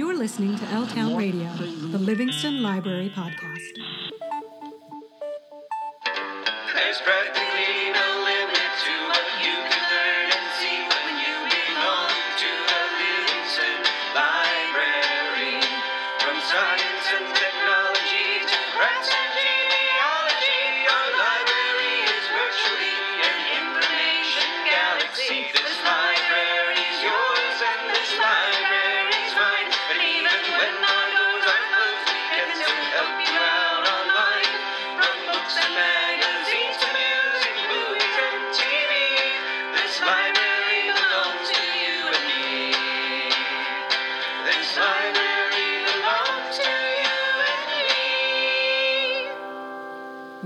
You're listening to L Town Radio, the Livingston Library Podcast.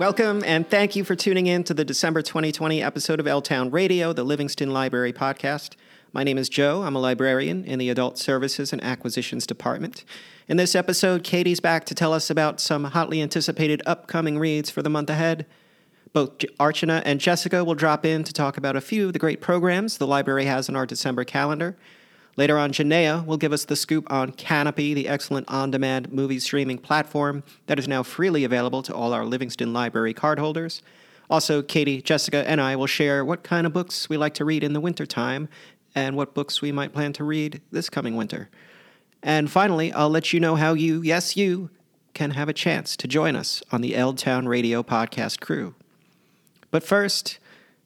Welcome and thank you for tuning in to the December 2020 episode of L Town Radio, the Livingston Library podcast. My name is Joe. I'm a librarian in the Adult Services and Acquisitions Department. In this episode, Katie's back to tell us about some hotly anticipated upcoming reads for the month ahead. Both Archana and Jessica will drop in to talk about a few of the great programs the library has on our December calendar. Later on, Janaea will give us the scoop on Canopy, the excellent on demand movie streaming platform that is now freely available to all our Livingston Library cardholders. Also, Katie, Jessica, and I will share what kind of books we like to read in the wintertime and what books we might plan to read this coming winter. And finally, I'll let you know how you, yes, you, can have a chance to join us on the L Town Radio podcast crew. But first,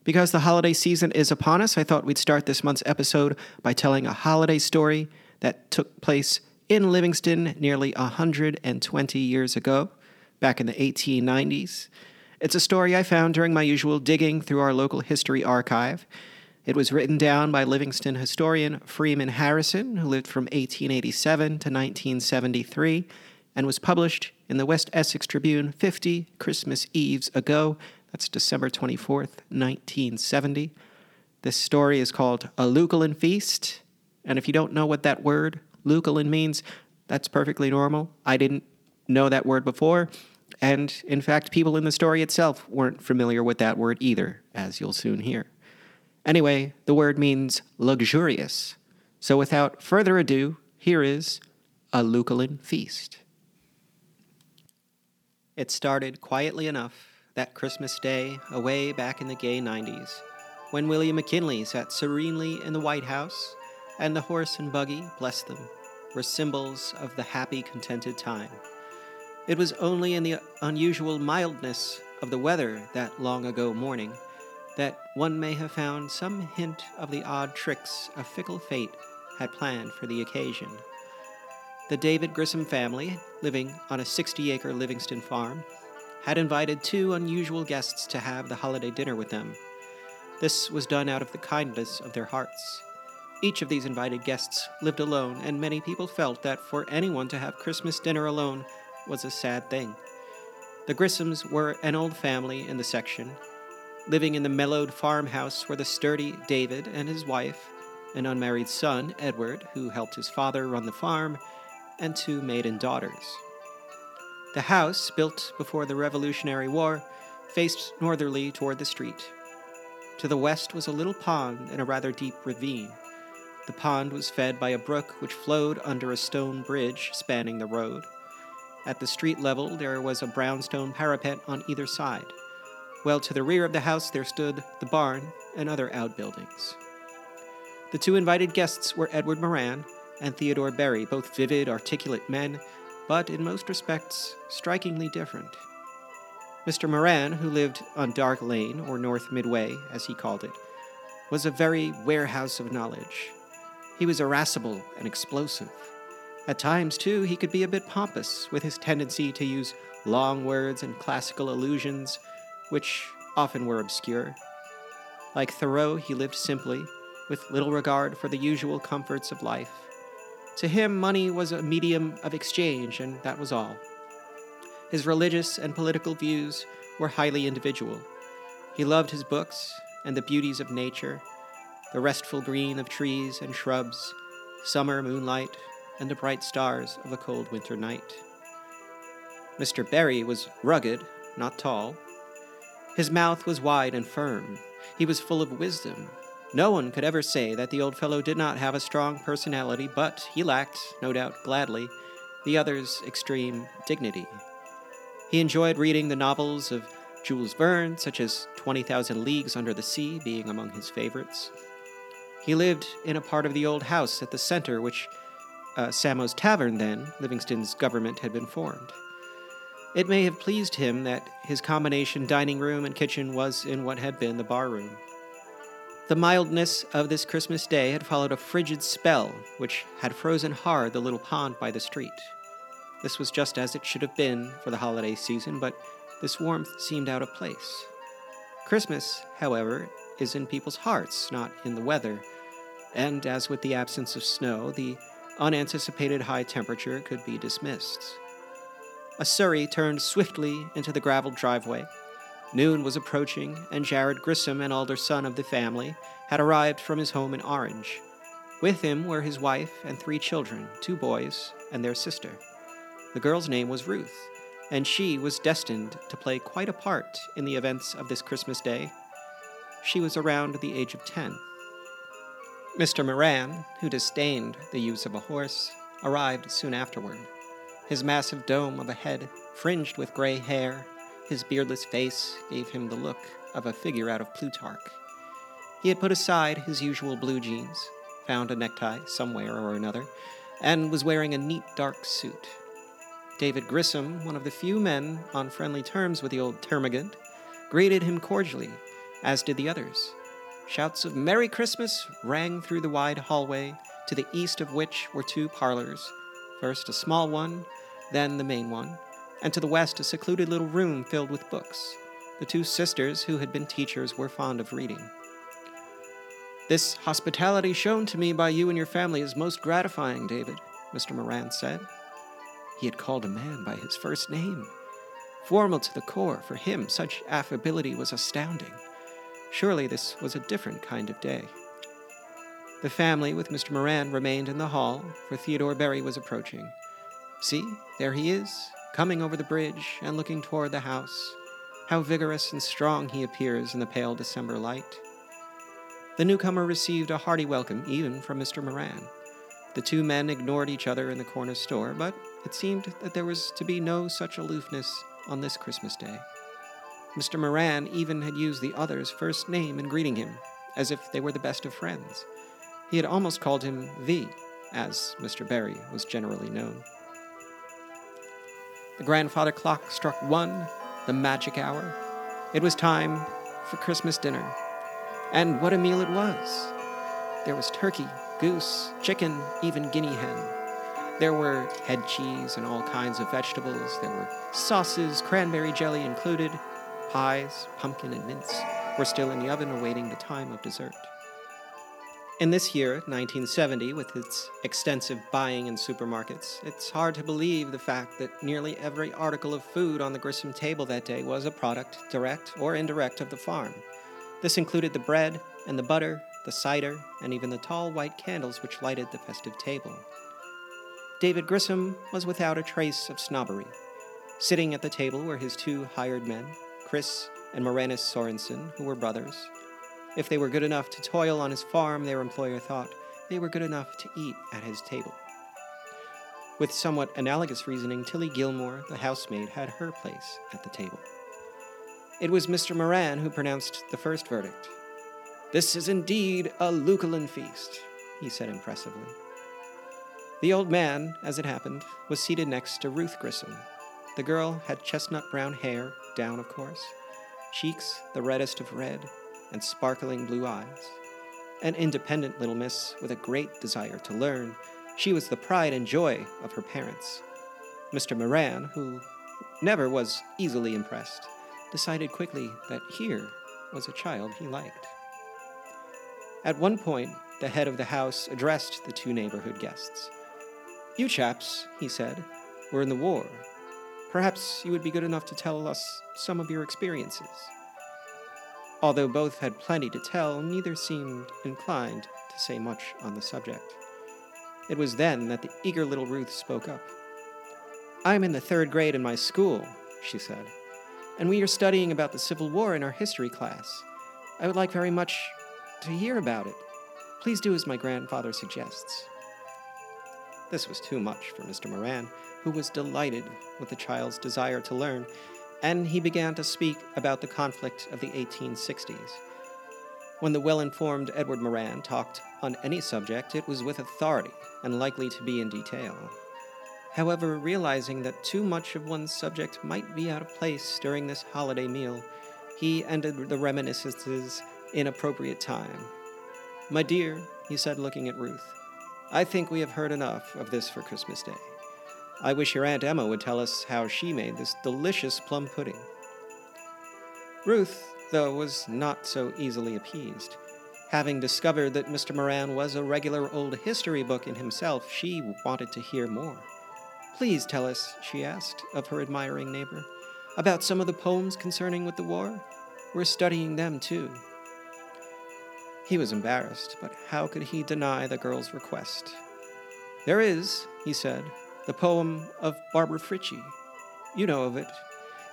because the holiday season is upon us, I thought we'd start this month's episode by telling a holiday story that took place in Livingston nearly 120 years ago, back in the 1890s. It's a story I found during my usual digging through our local history archive. It was written down by Livingston historian Freeman Harrison, who lived from 1887 to 1973, and was published in the West Essex Tribune 50 Christmas Eves ago. That's December 24th, 1970. This story is called A Lucullan Feast, and if you don't know what that word, Lucullan, means, that's perfectly normal. I didn't know that word before, and in fact, people in the story itself weren't familiar with that word either, as you'll soon hear. Anyway, the word means luxurious. So without further ado, here is a Lucullan feast. It started quietly enough that Christmas Day, away back in the gay 90s, when William McKinley sat serenely in the White House and the horse and buggy, bless them, were symbols of the happy, contented time. It was only in the unusual mildness of the weather that long ago morning that one may have found some hint of the odd tricks a fickle fate had planned for the occasion. The David Grissom family, living on a 60 acre Livingston farm, had invited two unusual guests to have the holiday dinner with them. This was done out of the kindness of their hearts. Each of these invited guests lived alone, and many people felt that for anyone to have Christmas dinner alone was a sad thing. The Grissoms were an old family in the section. Living in the mellowed farmhouse were the sturdy David and his wife, an unmarried son, Edward, who helped his father run the farm, and two maiden daughters. The house, built before the Revolutionary War, faced northerly toward the street. To the west was a little pond in a rather deep ravine. The pond was fed by a brook which flowed under a stone bridge spanning the road. At the street level, there was a brownstone parapet on either side. Well to the rear of the house, there stood the barn and other outbuildings. The two invited guests were Edward Moran and Theodore Berry, both vivid, articulate men, but in most respects strikingly different. Mr. Moran, who lived on Dark Lane, or North Midway, as he called it, was a very warehouse of knowledge. He was irascible and explosive. At times, too, he could be a bit pompous, with his tendency to use long words and classical allusions, which often were obscure. Like Thoreau, he lived simply, with little regard for the usual comforts of life. To him, money was a medium of exchange, and that was all. His religious and political views were highly individual. He loved his books and the beauties of nature, the restful green of trees and shrubs, summer moonlight, and the bright stars of a cold winter night. Mr. Berry was rugged, not tall. His mouth was wide and firm. He was full of wisdom, No one could ever say that the old fellow did not have a strong personality, but he lacked, no doubt gladly, the other's extreme dignity. He enjoyed reading the novels of Jules Verne, such as 20,000 Leagues Under the Sea being among his favorites. He lived in a part of the old house at the center, which uh, Samo's Tavern then, Livingston's government had been formed. It may have pleased him that his combination dining room and kitchen was in what had been the bar room. The mildness of this Christmas day had followed a frigid spell which had frozen hard the little pond by the street. This was just as it should have been for the holiday season, but this warmth seemed out of place. Christmas, however, is in people's hearts, not in the weather, and as with the absence of snow, the unanticipated high temperature could be dismissed. A surrey turned swiftly into the graveled driveway. Noon was approaching, and Jared Grissom, an older son of the family, had arrived from his home in Orange. With him were his wife and three children, two boys and their sister. The girl's name was Ruth, and she was destined to play quite a part in the events of this Christmas day. She was around the age of ten. Mr. Moran, who disdained the use of a horse, arrived soon afterward. His massive dome of a head, fringed with gray hair, his beardless face gave him the look of a figure out of Plutarch. He had put aside his usual blue jeans, found a necktie somewhere or another, and was wearing a neat dark suit. David Grissom, one of the few men on friendly terms with the old termagant, greeted him cordially, as did the others. Shouts of Merry Christmas rang through the wide hallway, to the east of which were two parlors, first a small one, then the main one, and to the west a secluded little room filled with books. The two sisters, who had been teachers, were fond of reading. This hospitality shown to me by you and your family is most gratifying, David, Mr. Moran said. He had called a man by his first name. Formal to the core, for him, such affability was astounding. Surely this was a different kind of day. The family, with Mr. Moran, remained in the hall, for Theodore Berry was approaching. See, there he is, coming over the bridge and looking toward the house. How vigorous and strong he appears in the pale December light. The newcomer received a hearty welcome, even from Mr. Moran. The two men ignored each other in the corner store, but it seemed that there was to be no such aloofness on this Christmas day. Mr. Moran even had used the other's first name in greeting him, as if they were the best of friends. He had almost called him V, as Mr. Berry was generally known. The grandfather clock struck one, the magic hour. It was time for Christmas dinner. And what a meal it was! There was turkey, goose, chicken, even guinea hen. There were head cheese and all kinds of vegetables. There were sauces, cranberry jelly included. Pies, pumpkin, and mince were still in the oven awaiting the time of dessert. In this year, 1970, with its extensive buying in supermarkets, it's hard to believe the fact that nearly every article of food on the Grissom table that day was a product, direct or indirect, of the farm. This included the bread and the butter, the cider, and even the tall white candles which lighted the festive table. David Grissom was without a trace of snobbery. Sitting at the table were his two hired men, Chris and Moranis Sorensen, who were brothers. If they were good enough to toil on his farm, their employer thought they were good enough to eat at his table. With somewhat analogous reasoning, Tilly Gilmore, the housemaid, had her place at the table. It was Mr. Moran who pronounced the first verdict. This is indeed a Lucullan feast, he said impressively. The old man, as it happened, was seated next to Ruth Grissom. The girl had chestnut brown hair, down, of course, cheeks the reddest of red, and sparkling blue eyes. An independent little miss with a great desire to learn, she was the pride and joy of her parents. Mr. Moran, who never was easily impressed, decided quickly that here was a child he liked. At one point, the head of the house addressed the two neighborhood guests. You chaps, he said, were in the war. Perhaps you would be good enough to tell us some of your experiences. Although both had plenty to tell, neither seemed inclined to say much on the subject. It was then that the eager little Ruth spoke up. I'm in the third grade in my school, she said, and we are studying about the Civil War in our history class. I would like very much to hear about it. Please do as my grandfather suggests. This was too much for Mr. Moran, who was delighted with the child's desire to learn, and he began to speak about the conflict of the 1860s. When the well informed Edward Moran talked on any subject, it was with authority and likely to be in detail. However, realizing that too much of one's subject might be out of place during this holiday meal, he ended the reminiscences in appropriate time. My dear, he said, looking at Ruth, I think we have heard enough of this for Christmas Day. I wish your Aunt Emma would tell us how she made this delicious plum pudding. Ruth, though, was not so easily appeased. Having discovered that Mr. Moran was a regular old history book in himself, she wanted to hear more. Please tell us, she asked of her admiring neighbor, about some of the poems concerning with the war. We're studying them too. He was embarrassed, but how could he deny the girl's request? There is, he said, the poem of Barbara Frietchie. You know of it.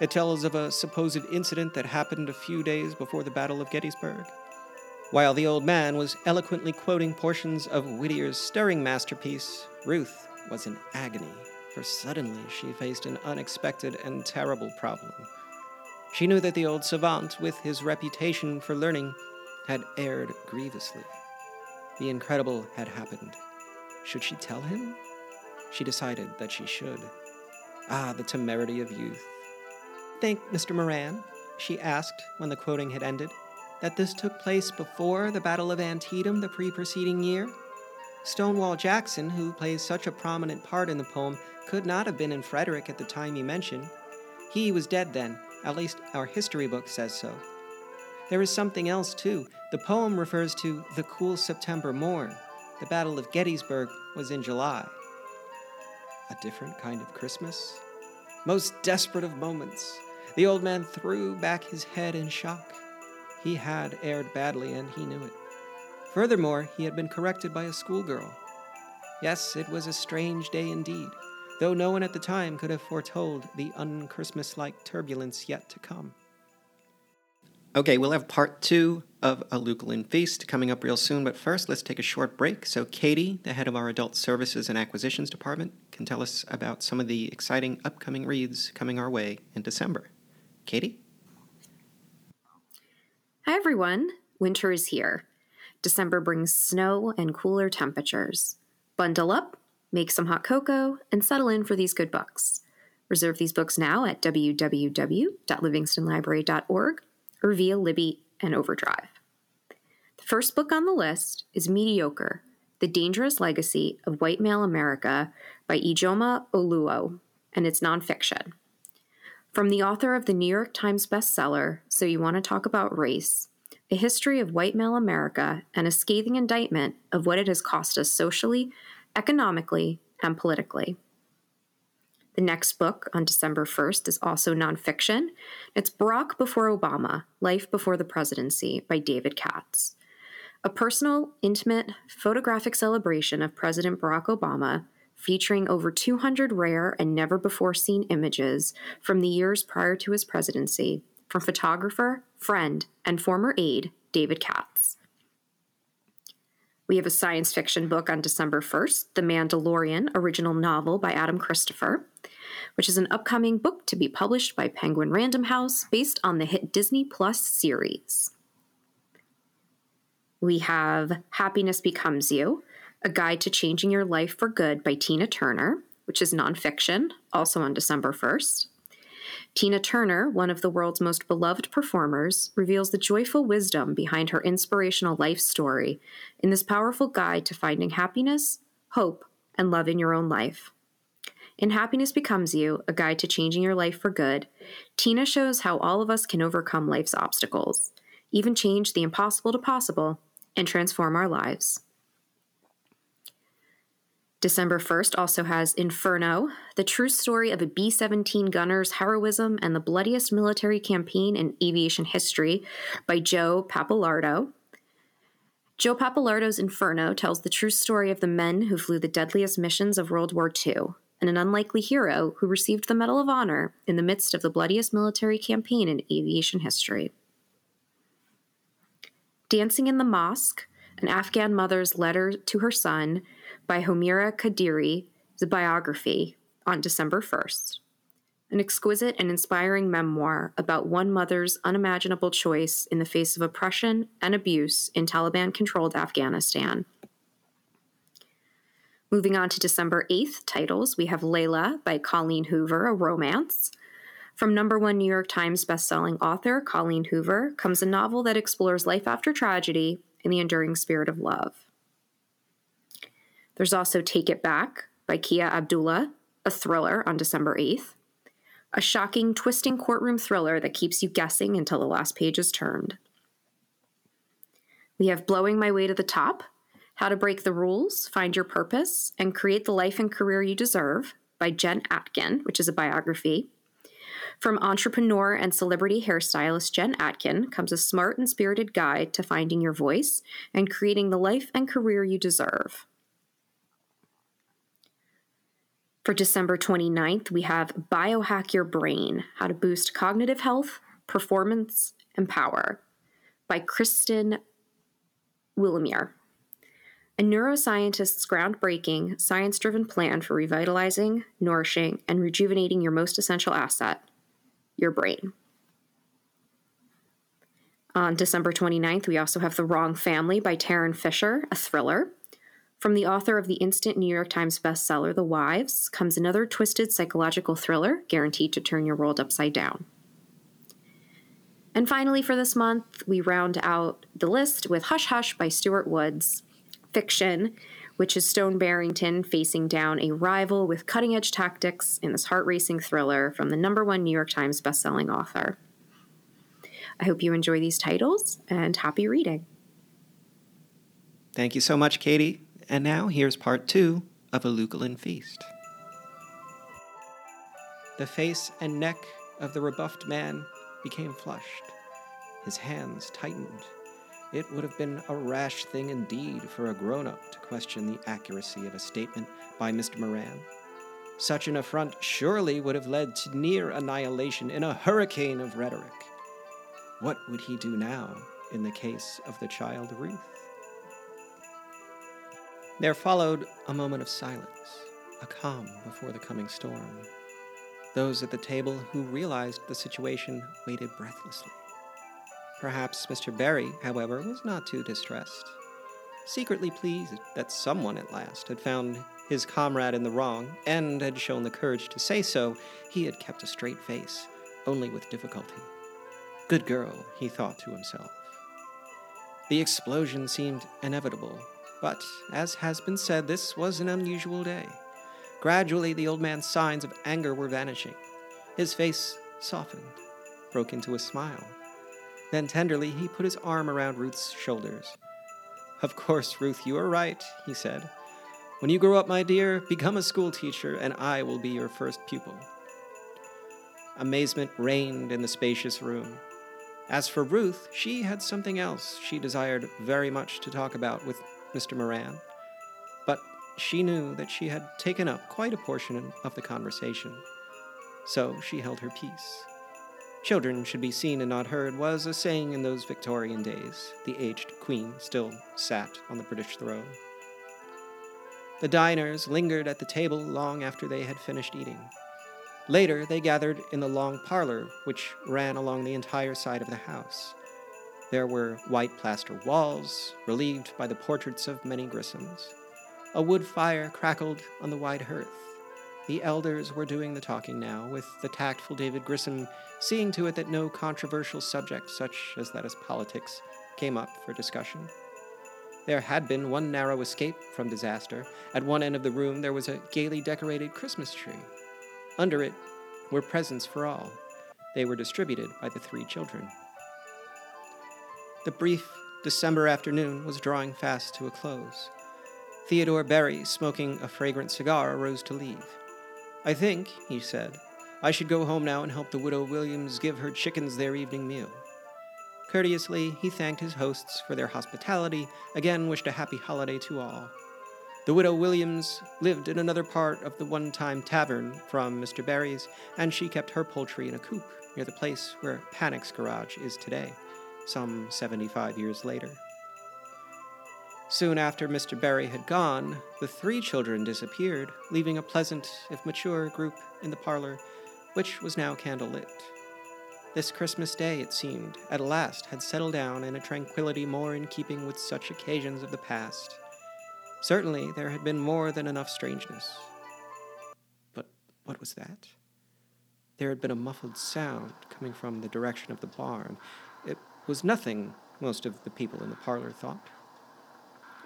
It tells of a supposed incident that happened a few days before the Battle of Gettysburg. While the old man was eloquently quoting portions of Whittier's stirring masterpiece, Ruth was in agony, for suddenly she faced an unexpected and terrible problem. She knew that the old savant, with his reputation for learning, had erred grievously. The incredible had happened. Should she tell him? She decided that she should. Ah, the temerity of youth. Think, Mr. Moran, she asked when the quoting had ended, that this took place before the Battle of Antietam the pre preceding year? Stonewall Jackson, who plays such a prominent part in the poem, could not have been in Frederick at the time you mention. He was dead then, at least our history book says so. There is something else, too. The poem refers to the cool September morn. The Battle of Gettysburg was in July. A different kind of Christmas? Most desperate of moments. The old man threw back his head in shock. He had erred badly, and he knew it. Furthermore, he had been corrected by a schoolgirl. Yes, it was a strange day indeed, though no one at the time could have foretold the unchristmas like turbulence yet to come. Okay, we'll have part two of a Lucullan Feast coming up real soon, but first let's take a short break so Katie, the head of our Adult Services and Acquisitions Department, can tell us about some of the exciting upcoming reads coming our way in December. Katie? Hi, everyone. Winter is here. December brings snow and cooler temperatures. Bundle up, make some hot cocoa, and settle in for these good books. Reserve these books now at www.livingstonlibrary.org or via Libby and Overdrive. The first book on the list is Mediocre The Dangerous Legacy of White Male America by Ijeoma Oluo, and it's nonfiction. From the author of the New York Times bestseller, So You Want to Talk About Race, a history of white male America and a scathing indictment of what it has cost us socially, economically, and politically. The next book on December 1st is also nonfiction. It's Barack Before Obama Life Before the Presidency by David Katz. A personal, intimate, photographic celebration of President Barack Obama, featuring over 200 rare and never before seen images from the years prior to his presidency from photographer, friend, and former aide David Katz. We have a science fiction book on December 1st, The Mandalorian original novel by Adam Christopher, which is an upcoming book to be published by Penguin Random House based on the hit Disney Plus series. We have Happiness Becomes You, a guide to changing your life for good by Tina Turner, which is nonfiction, also on December 1st. Tina Turner, one of the world's most beloved performers, reveals the joyful wisdom behind her inspirational life story in this powerful guide to finding happiness, hope, and love in your own life. In Happiness Becomes You, a guide to changing your life for good, Tina shows how all of us can overcome life's obstacles, even change the impossible to possible, and transform our lives. December 1st also has Inferno, the true story of a B 17 gunner's heroism and the bloodiest military campaign in aviation history by Joe Pappalardo. Joe Pappalardo's Inferno tells the true story of the men who flew the deadliest missions of World War II and an unlikely hero who received the Medal of Honor in the midst of the bloodiest military campaign in aviation history. Dancing in the Mosque, an Afghan mother's letter to her son by Homeira Qaderi a biography on December 1st. An exquisite and inspiring memoir about one mother's unimaginable choice in the face of oppression and abuse in Taliban controlled Afghanistan. Moving on to December 8th titles, we have Layla by Colleen Hoover, a romance. From number one New York Times bestselling author Colleen Hoover comes a novel that explores life after tragedy and the enduring spirit of love. There's also Take It Back by Kia Abdullah, a thriller on December 8th. A shocking, twisting courtroom thriller that keeps you guessing until the last page is turned. We have Blowing My Way to the Top How to Break the Rules, Find Your Purpose, and Create the Life and Career You Deserve by Jen Atkin, which is a biography. From entrepreneur and celebrity hairstylist Jen Atkin comes a smart and spirited guide to finding your voice and creating the life and career you deserve. For December 29th, we have Biohack Your Brain How to Boost Cognitive Health, Performance, and Power by Kristen Willeumier. A neuroscientist's groundbreaking, science driven plan for revitalizing, nourishing, and rejuvenating your most essential asset, your brain. On December 29th, we also have The Wrong Family by Tarryn Fisher, a thriller. From the author of the instant New York Times bestseller, The Wives, comes another twisted psychological thriller guaranteed to turn your world upside down. And finally, for this month, we round out the list with Hush Hush by Stuart Woods, fiction, which is Stone Barrington facing down a rival with cutting edge tactics in this heart racing thriller from the number one New York Times bestselling author. I hope you enjoy these titles and happy reading. Thank you so much, Katie. And now here's part two of A Lucullan Feast. The face and neck of the rebuffed man became flushed. His hands tightened. It would have been a rash thing indeed for a grown up to question the accuracy of a statement by Mr. Moran. Such an affront surely would have led to near annihilation in a hurricane of rhetoric. What would he do now in the case of the child Ruth? There followed a moment of silence, a calm before the coming storm. Those at the table who realized the situation waited breathlessly. Perhaps Mr. Berry, however, was not too distressed. Secretly pleased that someone at last had found his comrade in the wrong and had shown the courage to say so, he had kept a straight face, only with difficulty. Good girl, he thought to himself. The explosion seemed inevitable, but, as has been said, this was an unusual day. Gradually, the old man's signs of anger were vanishing. His face softened, broke into a smile. Then tenderly, he put his arm around Ruth's shoulders. Of course, Ruth, you are right, he said. When you grow up, my dear, become a school teacher, and I will be your first pupil. Amazement reigned in the spacious room. As for Ruth, she had something else she desired very much to talk about with Mr. Moran, but she knew that she had taken up quite a portion of the conversation, so she held her peace. Children should be seen and not heard was a saying in those Victorian days. The aged queen still sat on the British throne. The diners lingered at the table long after they had finished eating. Later, they gathered in the long parlor, which ran along the entire side of the house. There were white plaster walls, relieved by the portraits of many Grissoms. A wood fire crackled on the wide hearth. The elders were doing the talking now, with the tactful David Grissom seeing to it that no controversial subject, such as that as politics, came up for discussion. There had been one narrow escape from disaster. At one end of the room, there was a gaily decorated Christmas tree. Under it were presents for all. They were distributed by the three children. The brief December afternoon was drawing fast to a close. Theodore Berry, smoking a fragrant cigar, arose to leave. I think, he said, I should go home now and help the widow Williams give her chickens their evening meal. Courteously, he thanked his hosts for their hospitality, again wished a happy holiday to all. The widow Williams lived in another part of the one time tavern from Mr. Berry's, and she kept her poultry in a coop near the place where Panic's garage is today, some 75 years later. Soon after Mr. Berry had gone, the three children disappeared, leaving a pleasant, if mature, group in the parlor, which was now candlelit. This Christmas day, it seemed, at last had settled down in a tranquility more in keeping with such occasions of the past. Certainly, there had been more than enough strangeness. But what was that? There had been a muffled sound coming from the direction of the barn. Was nothing, most of the people in the parlor thought.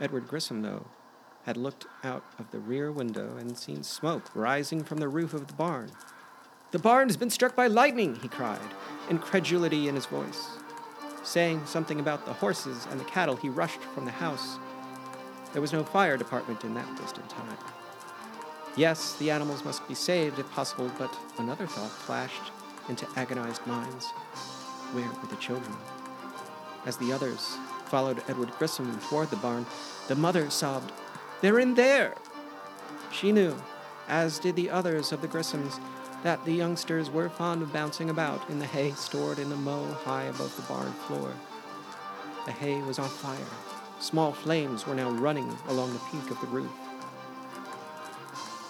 Edward Grissom, though, had looked out of the rear window and seen smoke rising from the roof of the barn. The barn has been struck by lightning, he cried, incredulity in his voice. Saying something about the horses and the cattle, he rushed from the house. There was no fire department in that distant time. Yes, the animals must be saved if possible, but another thought flashed into agonized minds. Where were the children? As the others followed Edward Grissom toward the barn, the mother sobbed, They're in there! She knew, as did the others of the Grissoms, that the youngsters were fond of bouncing about in the hay stored in the mow high above the barn floor. The hay was on fire. Small flames were now running along the peak of the roof.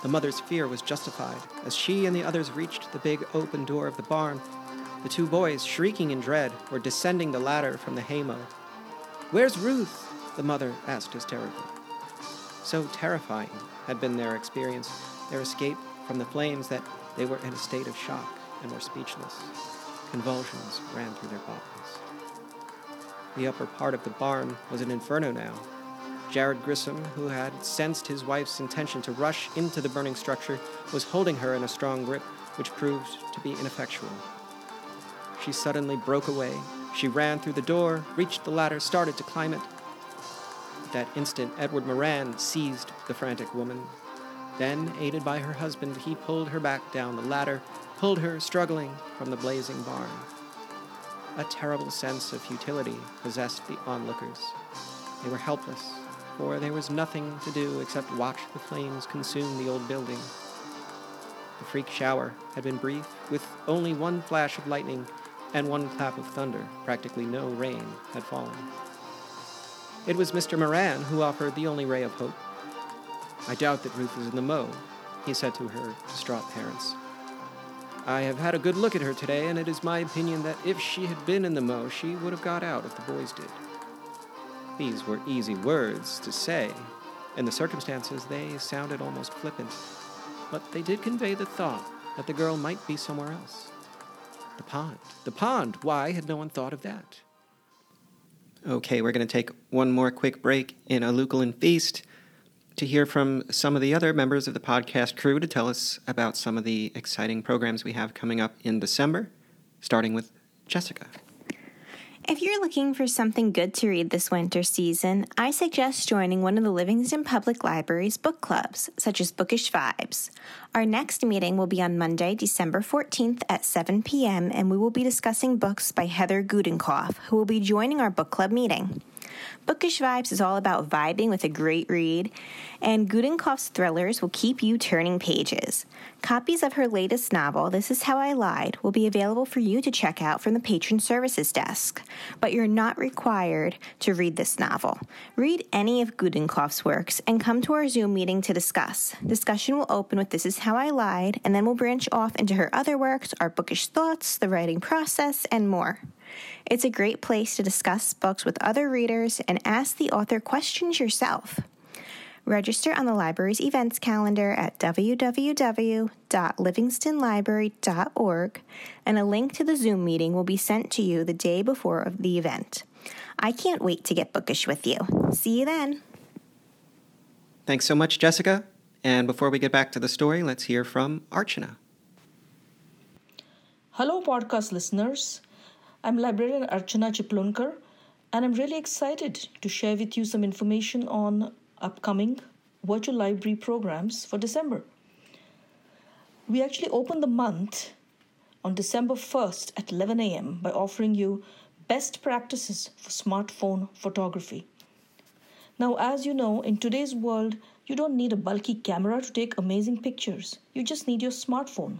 The mother's fear was justified as she and the others reached the big open door of the barn. The two boys, shrieking in dread, were descending the ladder from the haymow. Where's Ruth? the mother asked hysterically. So terrifying had been their experience, their escape from the flames, that they were in a state of shock and were speechless. Convulsions ran through their bodies. The upper part of the barn was an inferno now. Jared Grissom, who had sensed his wife's intention to rush into the burning structure, was holding her in a strong grip, which proved to be ineffectual. She suddenly broke away. She ran through the door, reached the ladder, started to climb it. At that instant, Edward Moran seized the frantic woman. Then, aided by her husband, he pulled her back down the ladder, pulled her, struggling, from the blazing barn. A terrible sense of futility possessed the onlookers. They were helpless, for there was nothing to do except watch the flames consume the old building. The freak shower had been brief, with only one flash of lightning and one clap of thunder. Practically no rain had fallen. It was Mr. Moran who offered the only ray of hope. I doubt that Ruth is in the mow, he said to her distraught parents. I have had a good look at her today, and it is my opinion that if she had been in the mow, she would have got out if the boys did. These were easy words to say. In the circumstances, they sounded almost flippant, but they did convey the thought that the girl might be somewhere else. The pond. The pond. Why had no one thought of that? Okay, we're going to take one more quick break in a Lucullan feast to hear from some of the other members of the podcast crew to tell us about some of the exciting programs we have coming up in December, starting with Jessica. If you're looking for something good to read this winter season, I suggest joining one of the Livingston Public Library's book clubs, such as Bookish Vibes. Our next meeting will be on Monday, December 14th at 7 p.m., and we will be discussing books by Heather Gudenkauf, who will be joining our book club meeting. Bookish Vibes is all about vibing with a great read, and Gudenkauf's thrillers will keep you turning pages. Copies of her latest novel, This Is How I Lied, will be available for you to check out from the Patron Services desk, but you're not required to read this novel. Read any of Gudenkauf's works and come to our Zoom meeting to discuss. Discussion will open with This Is How I Lied, and then we'll branch off into her other works, our bookish thoughts, the writing process, and more. It's a great place to discuss books with other readers and ask the author questions yourself. Register on the library's events calendar at www.livingstonlibrary.org, and a link to the Zoom meeting will be sent to you the day before of the event. I can't wait to get bookish with you. See you then. Thanks so much, Jessica. And before we get back to the story, let's hear from Archana. Hello, podcast listeners. I'm librarian Archana Chiplunkar, and I'm really excited to share with you some information on upcoming virtual library programs for December. We actually open the month on December 1st at 11 a.m. by offering you best practices for smartphone photography. Now, as you know, in today's world, you don't need a bulky camera to take amazing pictures. You just need your smartphone.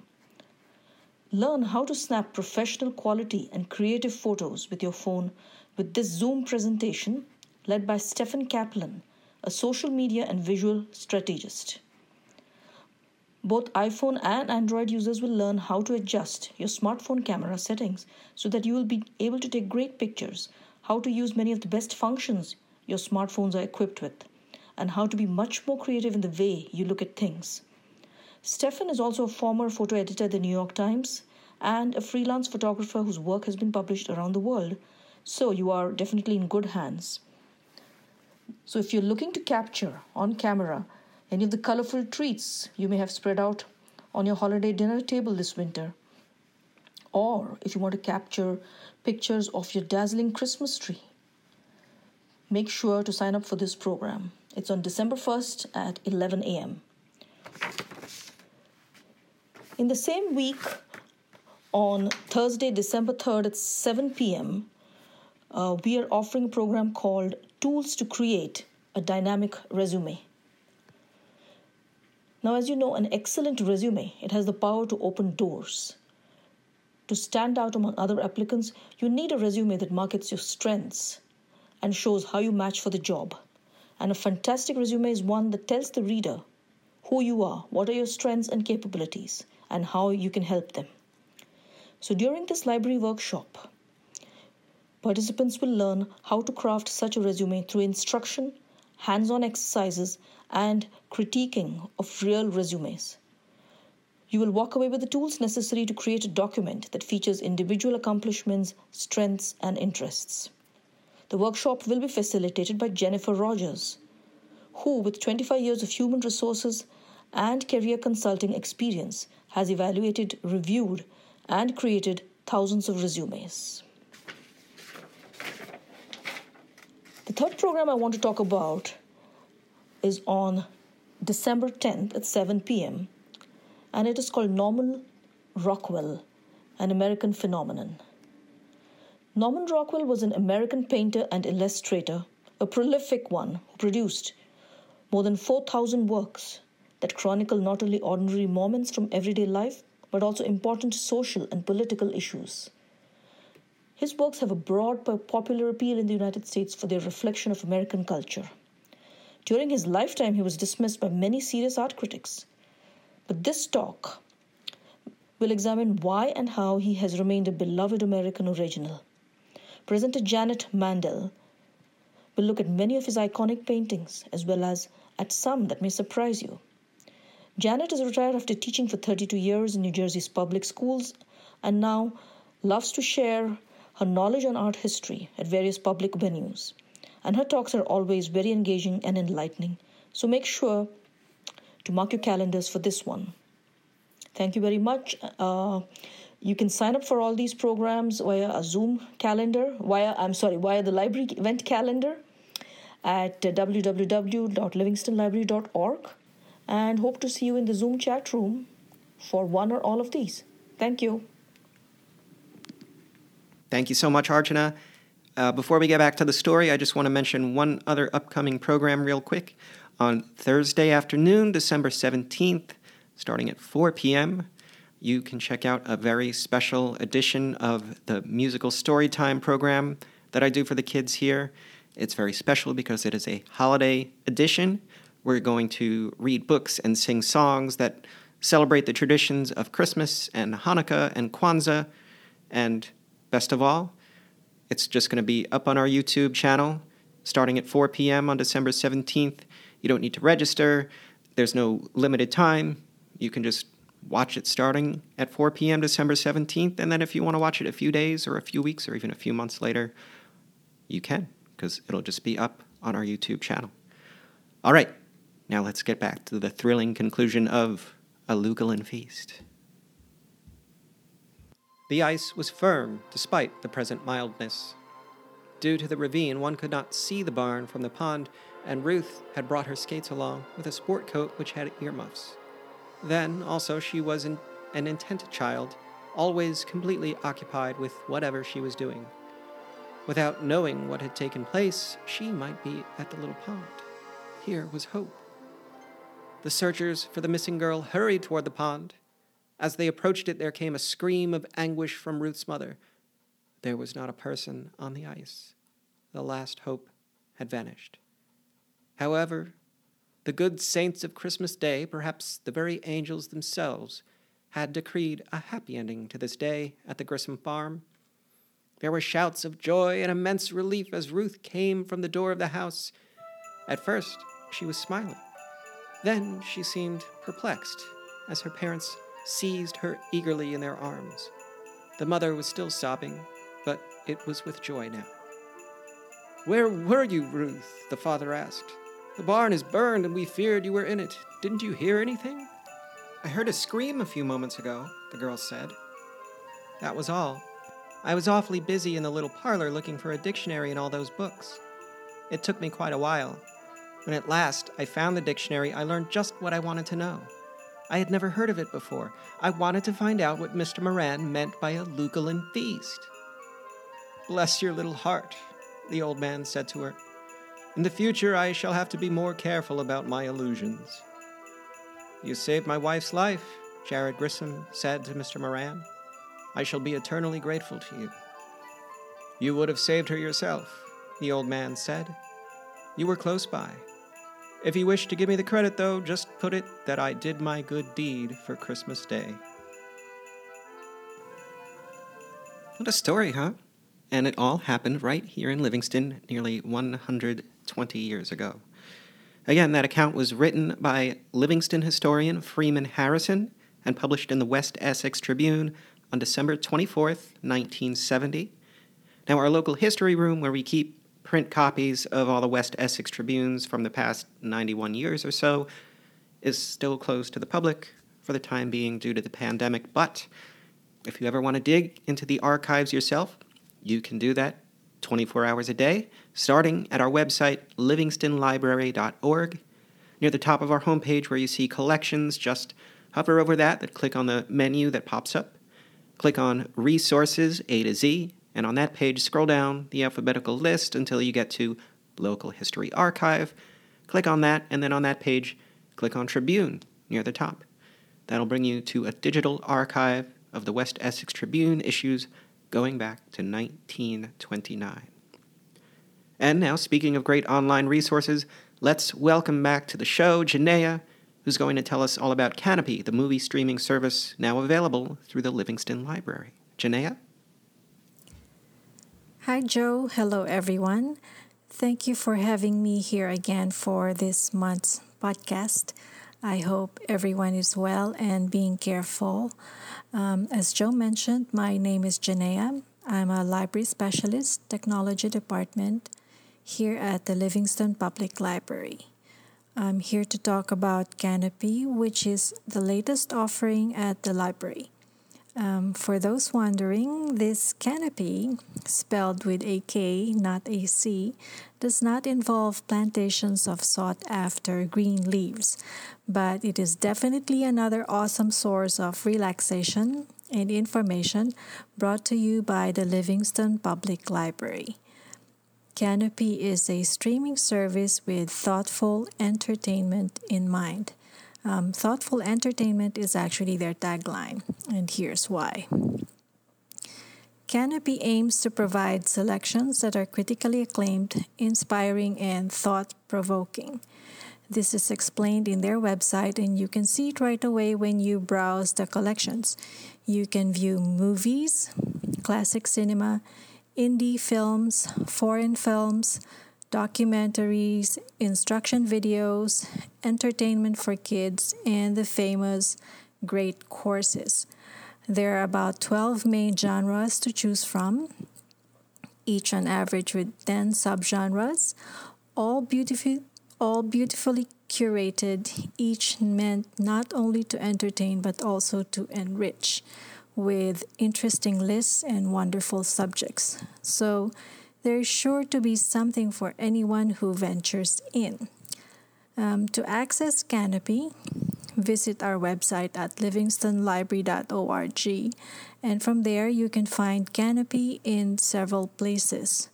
Learn how to snap professional quality and creative photos with your phone with this Zoom presentation led by Stefan Kaplan, a social media and visual strategist. Both iPhone and Android users will learn how to adjust your smartphone camera settings so that you will be able to take great pictures, how to use many of the best functions your smartphones are equipped with, and how to be much more creative in the way you look at things. Stefan is also a former photo editor at the New York Times and a freelance photographer whose work has been published around the world, so you are definitely in good hands. So, if you're looking to capture on camera any of the colorful treats you may have spread out on your holiday dinner table this winter, or if you want to capture pictures of your dazzling Christmas tree, make sure to sign up for this program. It's on December 1st at 11 a.m. In the same week, on Thursday, December 3rd at 7 p.m., uh, we are offering a program called Tools to Create a Dynamic Resume. Now, as you know, an excellent resume, it has the power to open doors. To stand out among other applicants, you need a resume that markets your strengths and shows how you match for the job. And a fantastic resume is one that tells the reader who you are, what are your strengths and capabilities, and how you can help them. So, during this library workshop, participants will learn how to craft such a resume through instruction, hands on exercises, and critiquing of real resumes. You will walk away with the tools necessary to create a document that features individual accomplishments, strengths, and interests. The workshop will be facilitated by Jennifer Rogers, who, with 25 years of human resources and career consulting experience, has evaluated, reviewed, and created thousands of resumes. The third program I want to talk about is on December 10th at 7 p.m. and it is called Norman Rockwell, an American phenomenon. Norman Rockwell was an American painter and illustrator, a prolific one who produced more than 4,000 works that chronicle not only ordinary moments from everyday life but also important social and political issues. His works have a broad popular appeal in the United States for their reflection of American culture. During his lifetime, he was dismissed by many serious art critics. But this talk will examine why and how he has remained a beloved American original. Presenter Janet Mandel will look at many of his iconic paintings as well as at some that may surprise you. Janet is retired after teaching for 32 years in New Jersey's public schools and now loves to share her knowledge on art history at various public venues. And her talks are always very engaging and enlightening. So make sure to mark your calendars for this one. Thank you very much. Uh, you can sign up for all these programs via a Zoom calendar, via, I'm sorry, via the library event calendar at www.livingstonlibrary.org and hope to see you in the Zoom chat room for one or all of these. Thank you. Thank you so much, Archana. Uh, before we get back to the story, I just want to mention one other upcoming program real quick. On Thursday afternoon, December 17th, starting at 4 p.m., you can check out a very special edition of the musical storytime program that I do for the kids here. It's very special because it is a holiday edition. We're going to read books and sing songs that celebrate the traditions of Christmas and Hanukkah and Kwanzaa. And best of all, it's just going to be up on our YouTube channel starting at 4 p.m. on December 17th. You don't need to register, there's no limited time. You can just watch it starting at 4 p.m. December 17th. And then if you want to watch it a few days or a few weeks or even a few months later, you can, because it'll just be up on our YouTube channel. All right, now let's get back to the thrilling conclusion of A Lucullan Feast. The ice was firm despite the present mildness. Due to the ravine, one could not see the barn from the pond, and Ruth had brought her skates along with a sport coat which had earmuffs. Then, also, she was an, an intent child, always completely occupied with whatever she was doing. Without knowing what had taken place, she might be at the little pond. Here was hope. The searchers for the missing girl hurried toward the pond. As they approached it, there came a scream of anguish from Ruth's mother. There was not a person on the ice. The last hope had vanished. However, the good saints of Christmas Day, perhaps the very angels themselves, had decreed a happy ending to this day at the Grissom farm. There were shouts of joy and immense relief as Ruth came from the door of the house. At first, she was smiling. Then she seemed perplexed as her parents seized her eagerly in their arms. The mother was still sobbing, but it was with joy now. Where were you, Ruth? the father asked. The barn is burned and we feared you were in it. Didn't you hear anything? I heard a scream a few moments ago, the girl said. That was all. I was awfully busy in the little parlor looking for a dictionary and all those books. It took me quite a while. When at last I found the dictionary, I learned just what I wanted to know. I had never heard of it before. I wanted to find out what Mr. Moran meant by a Lucullan feast. Bless your little heart, the old man said to her. In the future, I shall have to be more careful about my illusions. You saved my wife's life, Jared Grissom said to Mr. Moran. I shall be eternally grateful to you. You would have saved her yourself, the old man said. You were close by. If you wish to give me the credit, though, just put it that I did my good deed for Christmas Day. What a story, huh? And it all happened right here in Livingston nearly 120 years ago. Again, that account was written by Livingston historian Freeman Harrison and published in the West Essex Tribune on December 24th, 1970. Now, our local history room, where we keep print copies of all the West Essex Tribunes from the past 91 years or so, is still closed to the public for the time being due to the pandemic. But if you ever want to dig into the archives yourself, you can do that 24 hours a day, starting at our website, livingstonlibrary.org. Near the top of our homepage, where you see collections, just hover over that, then click on the menu that pops up. Click on Resources A to Z, and on that page, scroll down the alphabetical list until you get to Local History Archive. Click on that, and then on that page, click on Tribune near the top. That'll bring you to a digital archive of the West Essex Tribune issues going back to 1929. And now, speaking of great online resources, let's welcome back to the show Janaea, who's going to tell us all about Kanopy, the movie streaming service now available through the Livingston Library. Janaea? Hi, Joe. Hello, everyone. Thank you for having me here again for this month's podcast. I hope everyone is well and being careful. Um, as Joe mentioned, my name is Janaea. I'm a library specialist, technology department here at the Livingston Public Library. I'm here to talk about Kanopy, which is the latest offering at the library. Um, for those wondering, this Kanopy, spelled with a K, not a C, does not involve plantations of sought after green leaves, but it is definitely another awesome source of relaxation and information brought to you by the Livingston Public Library. Kanopy is a streaming service with thoughtful entertainment in mind. Um, thoughtful entertainment is actually their tagline, and here's why. Kanopy aims to provide selections that are critically acclaimed, inspiring, and thought provoking. This is explained in their website, and you can see it right away when you browse the collections. You can view movies, classic cinema, indie films, foreign films, documentaries, instruction videos, entertainment for kids, and the famous great courses. There are about 12 main genres to choose from, each on average with 10 subgenres, all beautiful all beautifully curated, each meant not only to entertain but also to enrich with interesting lists and wonderful subjects. So there is sure to be something for anyone who ventures in. Um, to access Kanopy, visit our website at livingstonlibrary.org, and from there you can find Kanopy in several places.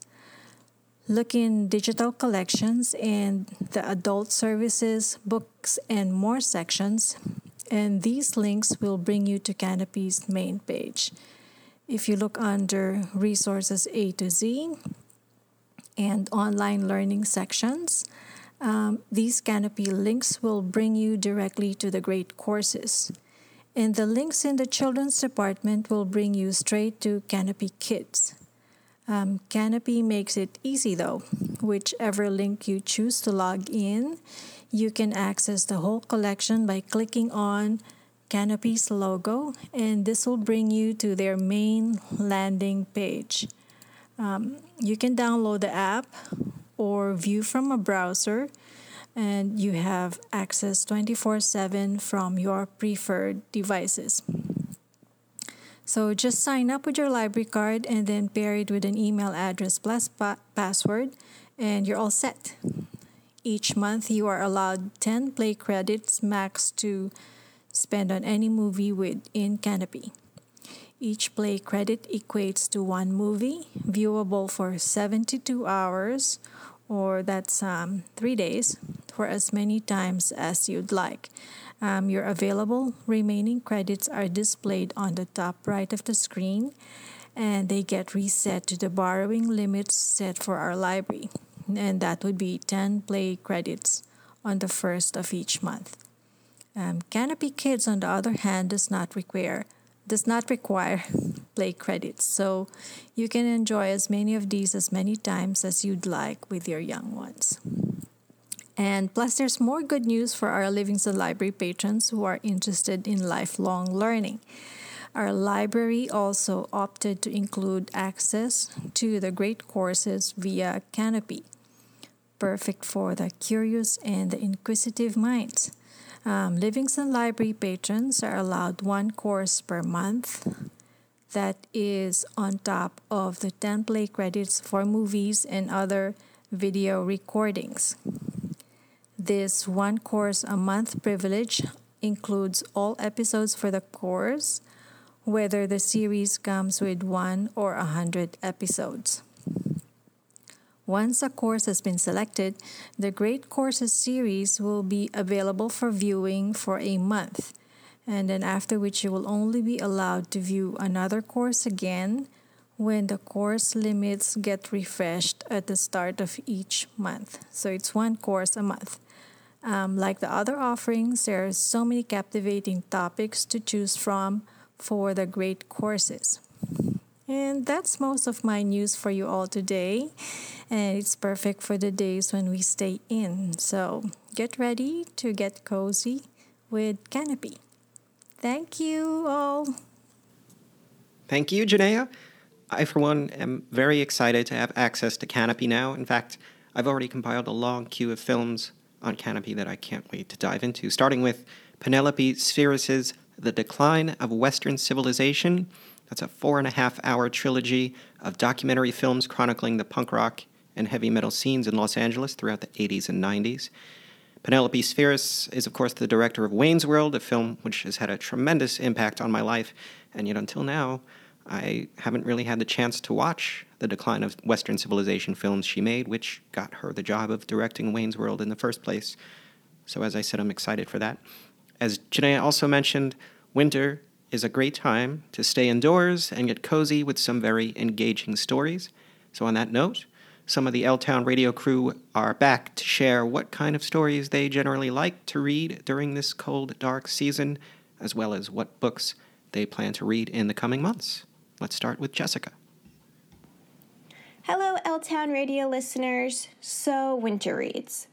Look in digital collections and the adult services, books, and more sections, and these links will bring you to Kanopy's main page. If you look under resources A to Z, and online learning sections. Um, these Kanopy links will bring you directly to the great courses. And the links in the children's department will bring you straight to Kanopy Kids. Um, Kanopy makes it easy though. Whichever link you choose to log in, you can access the whole collection by clicking on Kanopy's logo, and this will bring you to their main landing page. Um, you can download the app or view from a browser, and you have access 24 7 from your preferred devices. So just sign up with your library card and then pair it with an email address plus pa- password, and you're all set. Each month, you are allowed 10 play credits max to spend on any movie within Kanopy. Each play credit equates to one movie, viewable for 72 hours, or that's um, three days, for as many times as you'd like. Um, your available remaining credits are displayed on the top right of the screen, and they get reset to the borrowing limits set for our library, and that would be 10 play credits on the first of each month. Um, Kanopy Kids, on the other hand, does not require does not require play credits, so you can enjoy as many of these as many times as you'd like with your young ones. And plus, there's more good news for our Livingston Library patrons who are interested in lifelong learning. Our library also opted to include access to the great courses via Kanopy, perfect for the curious and the inquisitive minds. Um, Livingston Library patrons are allowed one course per month. That is on top of the 10 play credits for movies and other video recordings. This one course a month privilege includes all episodes for the course, whether the series comes with one or a hundred episodes. Once a course has been selected, the Great Courses series will be available for viewing for a month, and then after which you will only be allowed to view another course again when the course limits get refreshed at the start of each month. So it's one course a month. Um, like the other offerings, there are so many captivating topics to choose from for the great courses. And that's most of my news for you all today. And it's perfect for the days when we stay in. So get ready to get cozy with Kanopy. Thank you all. Thank you, Janaea. I, for one, am very excited to have access to Kanopy now. In fact, I've already compiled a long queue of films on Kanopy that I can't wait to dive into, starting with Penelope Spheeris's The Decline of Western Civilization. That's a four and a half hour trilogy of documentary films chronicling the punk rock and heavy metal scenes in Los Angeles throughout the 80s and 90s. Penelope Spheeris is, of course, the director of Wayne's World, a film which has had a tremendous impact on my life, and yet until now, I haven't really had the chance to watch the decline of Western civilization films she made, which got her the job of directing Wayne's World in the first place. So, as I said, I'm excited for that. As Janaea also mentioned, winter is a great time to stay indoors and get cozy with some very engaging stories. So, on that note, some of the L Town radio crew are back to share what kind of stories they generally like to read during this cold, dark season, as well as what books they plan to read in the coming months. Let's start with Jessica. Hello, L Town radio listeners. So, winter reads.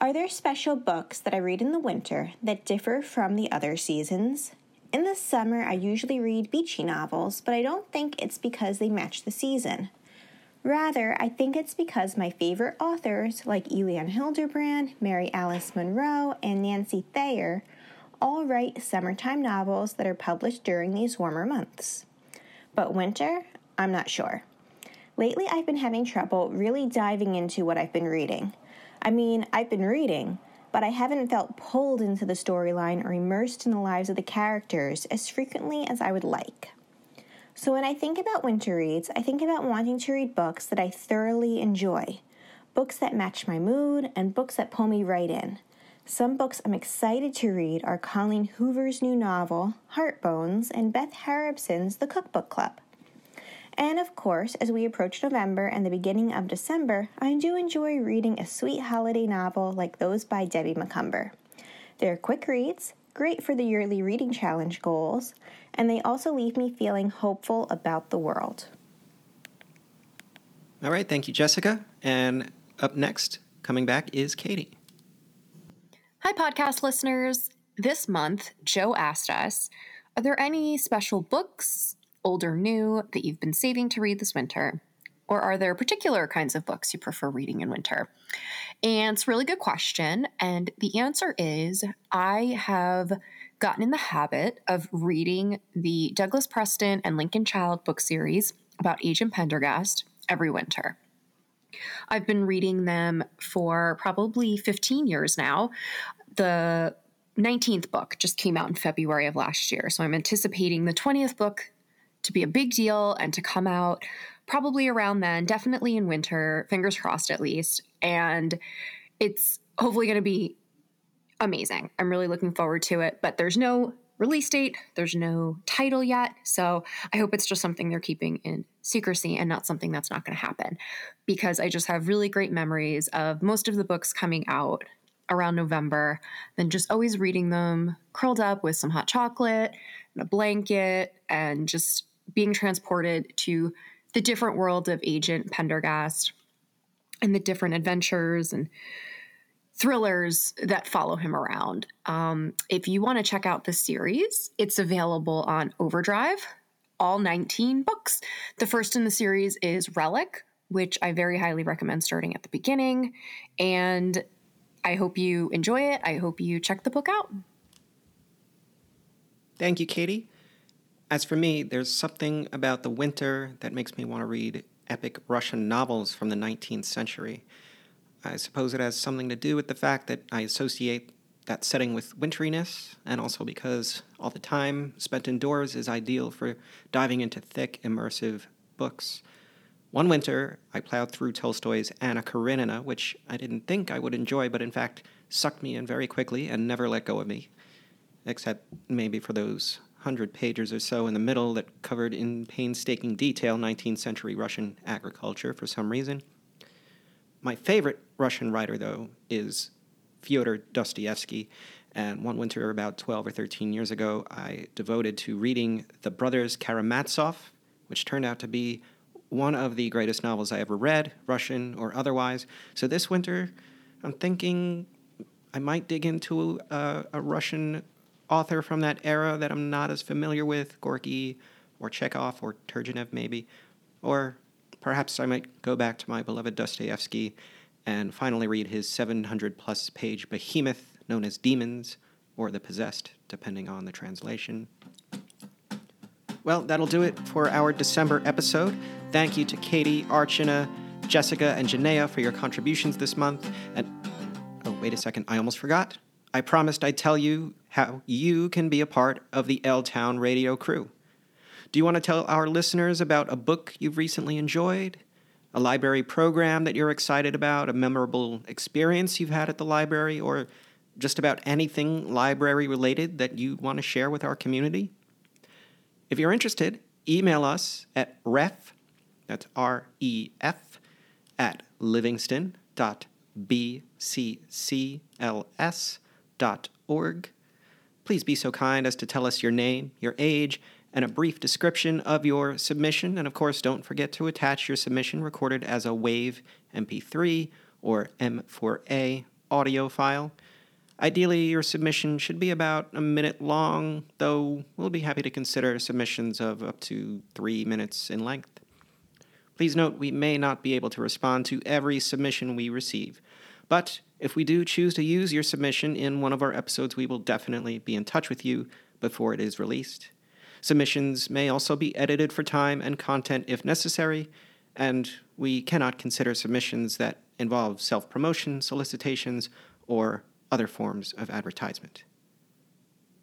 Are there special books that I read in the winter that differ from the other seasons? In the summer, I usually read beachy novels, but I don't think it's because they match the season. Rather, I think it's because my favorite authors, like Elin Hilderbrand, Mary Alice Monroe, and Nancy Thayer, all write summertime novels that are published during these warmer months. But winter, I'm not sure. Lately, I've been having trouble really diving into what I've been reading. I mean, I've been reading, but I haven't felt pulled into the storyline or immersed in the lives of the characters as frequently as I would like. So when I think about winter reads, I think about wanting to read books that I thoroughly enjoy, books that match my mood, and books that pull me right in. Some books I'm excited to read are Colleen Hoover's new novel, Heartbones, and Beth Harbison's The Cookbook Club. And of course, as we approach November and the beginning of December, I do enjoy reading a sweet holiday novel like those by Debbie Macomber. They're quick reads, great for the yearly reading challenge goals, and they also leave me feeling hopeful about the world. All right, thank you, Jessica. And up next, coming back, is Katie. Hi, podcast listeners. This month, Joe asked us Are there any special books, old or new, that you've been saving to read this winter? Or are there particular kinds of books you prefer reading in winter? And it's a really good question. And the answer is I have gotten in the habit of reading the Douglas Preston and Lincoln Child book series about Agent Pendergast every winter. I've been reading them for probably 15 years now. The 19th book just came out in February of last year. So I'm anticipating the 20th book to be a big deal and to come out probably around then, definitely in winter, fingers crossed at least. And it's hopefully going to be amazing. I'm really looking forward to it, but there's no release date, there's no title yet. So I hope it's just something they're keeping in secrecy and not something that's not going to happen because I just have really great memories of most of the books coming out around November, then just always reading them curled up with some hot chocolate and a blanket and just being transported to the different world of Agent Pendergast and the different adventures and thrillers that follow him around. Um, if you want to check out the series, it's available on Overdrive, all 19 books. The first in the series is Relic, which I very highly recommend starting at the beginning. And I hope you enjoy it. I hope you check the book out. Thank you, Katie. As for me, there's something about the winter that makes me want to read epic Russian novels from the 19th century. I suppose it has something to do with the fact that I associate that setting with winteriness, and also because all the time spent indoors is ideal for diving into thick, immersive books. One winter, I plowed through Tolstoy's Anna Karenina, which I didn't think I would enjoy, but in fact sucked me in very quickly and never let go of me, except maybe for those hundred pages or so in the middle that covered in painstaking detail 19th century Russian agriculture for some reason. My favorite Russian writer, though, is Fyodor Dostoevsky. And one winter, about 12 or 13 years ago, I devoted to reading The Brothers Karamazov, which turned out to be one of the greatest novels I ever read, Russian or otherwise. So this winter, I'm thinking I might dig into a, a Russian author from that era that I'm not as familiar with, Gorky or Chekhov or Turgenev, maybe. Or perhaps I might go back to my beloved Dostoevsky and finally read his 700 plus page behemoth known as Demons or The Possessed, depending on the translation. Well, that'll do it for our December episode. Thank you to Katie, Archana, Jessica, and Janaea for your contributions this month. And oh, wait a second, I almost forgot. I promised I'd tell you how you can be a part of the L Town radio crew. Do you want to tell our listeners about a book you've recently enjoyed? A library program that you're excited about? A memorable experience you've had at the library? Or just about anything library related that you want to share with our community? If you're interested, email us at ref, that's R E F, at livingston.bccls.org. Please be so kind as to tell us your name, your age, and a brief description of your submission. And of course, don't forget to attach your submission recorded as a WAV MP3 or M4A audio file. Ideally, your submission should be about a minute long, though we'll be happy to consider submissions of up to three minutes in length. Please note we may not be able to respond to every submission we receive, but if we do choose to use your submission in one of our episodes, we will definitely be in touch with you before it is released. Submissions may also be edited for time and content if necessary, and we cannot consider submissions that involve self promotion, solicitations, or other forms of advertisement.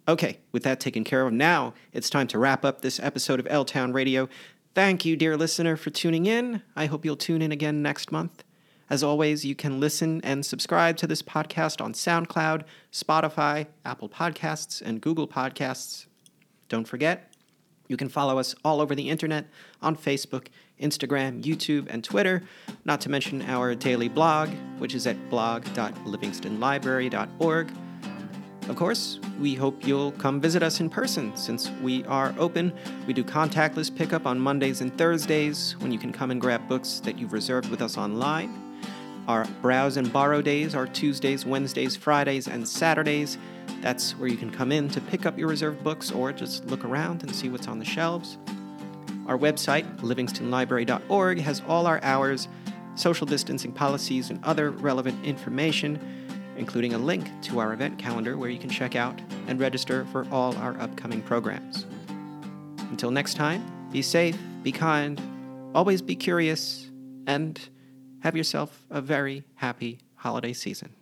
Okay, with that taken care of, now it's time to wrap up this episode of L Town Radio. Thank you, dear listener, for tuning in. I hope you'll tune in again next month. As always, you can listen and subscribe to this podcast on SoundCloud, Spotify, Apple Podcasts, and Google Podcasts. Don't forget, You can follow us all over the internet on Facebook, Instagram, YouTube, and Twitter, not to mention our daily blog, which is at blog.livingstonlibrary.org. Of course, we hope you'll come visit us in person since we are open. We do contactless pickup on Mondays and Thursdays when you can come and grab books that you've reserved with us online. Our browse and borrow days are Tuesdays, Wednesdays, Fridays, and Saturdays. That's where you can come in to pick up your reserved books or just look around and see what's on the shelves. Our website, livingstonlibrary.org, has all our hours, social distancing policies, and other relevant information, including a link to our event calendar where you can check out and register for all our upcoming programs. Until next time, be safe, be kind, always be curious, and have yourself a very happy holiday season.